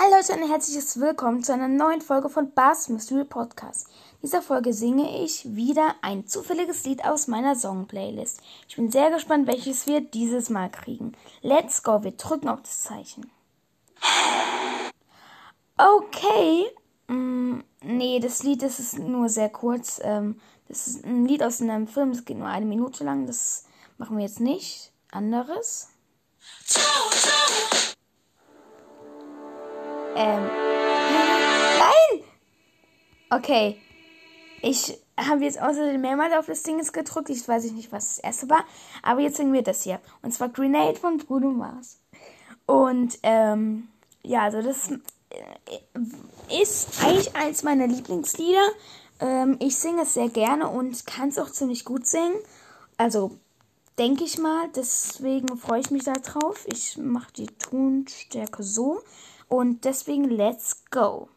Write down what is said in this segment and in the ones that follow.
Hallo Leute und herzliches Willkommen zu einer neuen Folge von Bars Mystery Podcast. In dieser Folge singe ich wieder ein zufälliges Lied aus meiner Song-Playlist. Ich bin sehr gespannt, welches wir dieses Mal kriegen. Let's go, wir drücken auf das Zeichen. Okay. Mm, nee, das Lied das ist nur sehr kurz. Ähm, das ist ein Lied aus einem Film, das geht nur eine Minute lang. Das machen wir jetzt nicht. Anderes. Ähm. Nein! Okay. Ich habe jetzt außerdem mehrmals auf das Ding gedrückt. Ich weiß nicht, was das erste war. Aber jetzt singen wir das hier. Und zwar Grenade von Bruno Mars. Und, ähm, ja, also das äh, ist eigentlich eins meiner Lieblingslieder. Ähm, ich singe es sehr gerne und kann es auch ziemlich gut singen. Also, denke ich mal. Deswegen freue ich mich darauf. Ich mache die Tonstärke so. Und deswegen let's go.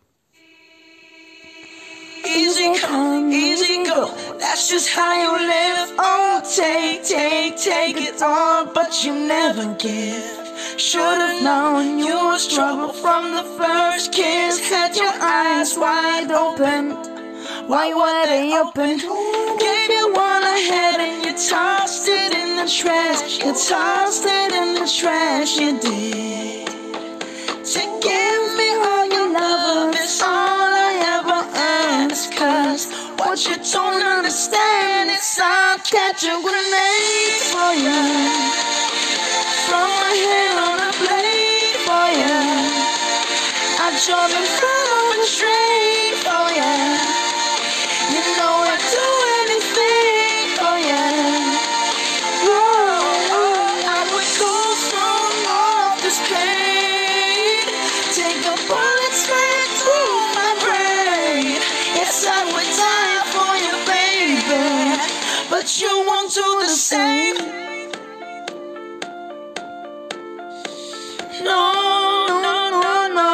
Easy come, easy go. That's just how you live. Oh, take, take, take it all, but you never give. Should've known you would struggle from the first kiss. Had your eyes wide open, wide, wide open. Gave you one ahead and you tossed it in the trash. You tossed it in the trash, you did. Catch a grenade for you. Throw my hand on a blade for you. I jump in front of a train But you won't do the same. No, no, no, no.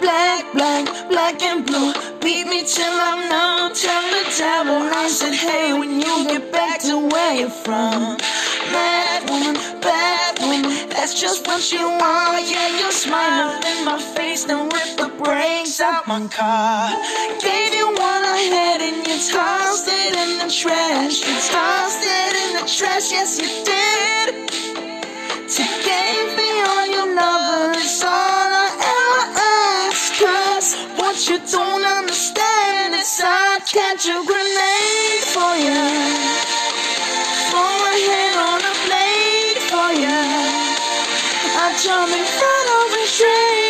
Black, black, black and blue. Beat me till I'm numb. Tell the devil I said, hey, when you get back to where you're from. Bad woman, bad woman, that's just what you want. Yeah, you smile in my face, then rip the brakes out my car. Gave you one ahead and you the trash. You tossed it in the trash, yes, you did. To give me all your love is all I ever ask. Cause what you don't understand is I'd catch a grenade for you. Throw my hand on a blade for you. I jump in front of a train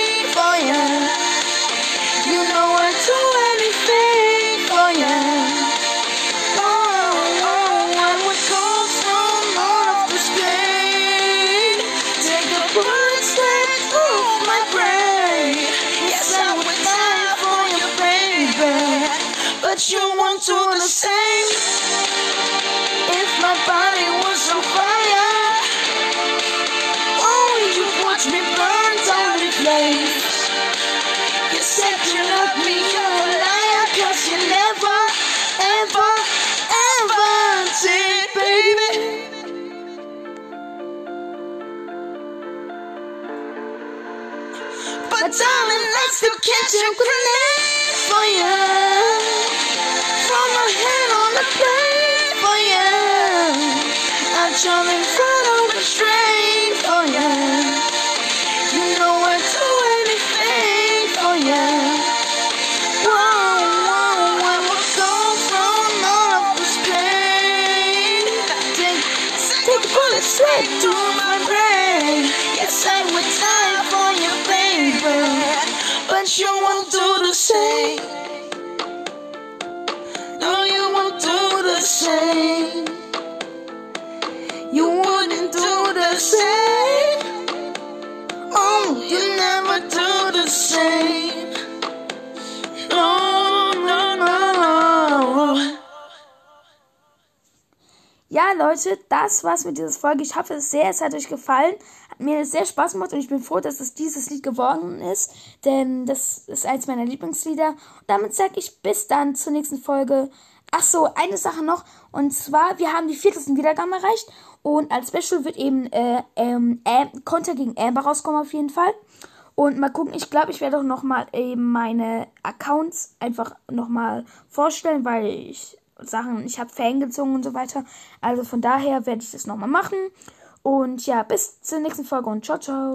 But darling, let's still catch a grenade for you. Throw my hand on the plate for you. I jump in front of a train for you. You know I'd do anything for you. Whoa, whoa, go from this plane. Take, straight through my brain. Yes, I would But you won't do the same. No, you won't do the same. You wouldn't do the same. Oh, you never do the same. Ja, Leute, das war's mit dieser Folge. Ich hoffe es sehr, es hat euch gefallen. Hat mir sehr Spaß gemacht und ich bin froh, dass es dieses Lied geworden ist, denn das ist eins meiner Lieblingslieder. Und damit sage ich bis dann zur nächsten Folge. Ach so, eine Sache noch. Und zwar, wir haben die 4000 Wiedergaben erreicht. Und als Special wird eben äh, ähm, Konter gegen Amber rauskommen auf jeden Fall. Und mal gucken, ich glaube, ich werde auch nochmal eben meine Accounts einfach nochmal vorstellen, weil ich Sachen, ich habe Fan gezogen und so weiter. Also von daher werde ich das nochmal machen. Und ja, bis zur nächsten Folge und ciao, ciao.